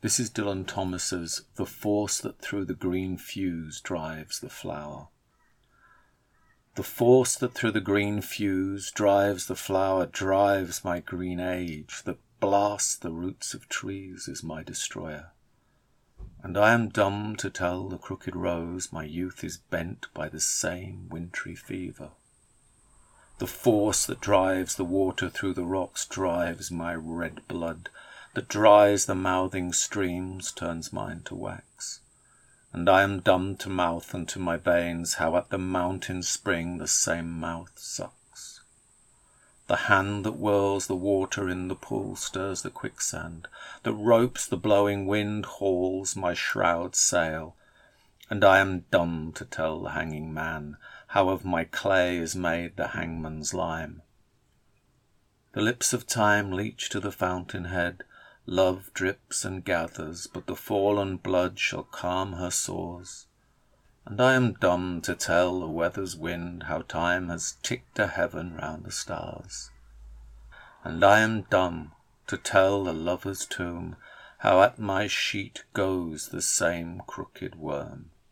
This is Dylan Thomas's The Force That Through the Green Fuse Drives the Flower. The force that through the green fuse drives the flower drives my green age, that blasts the roots of trees is my destroyer. And I am dumb to tell the crooked rose my youth is bent by the same wintry fever. The force that drives the water through the rocks drives my red blood, that dries the mouthing streams turns mine to wax. And I am dumb to mouth and to my veins how at the mountain spring the same mouth sucks. The hand that whirls the water in the pool stirs the quicksand, that ropes the blowing wind hauls my shroud sail, and I am dumb to tell the hanging man how of my clay is made the hangman's lime. The lips of time leech to the fountain head, Love drips and gathers, but the fallen blood shall calm her sores. And I am dumb to tell the weather's wind how time has ticked a heaven round the stars. And I am dumb to tell the lover's tomb how at my sheet goes the same crooked worm.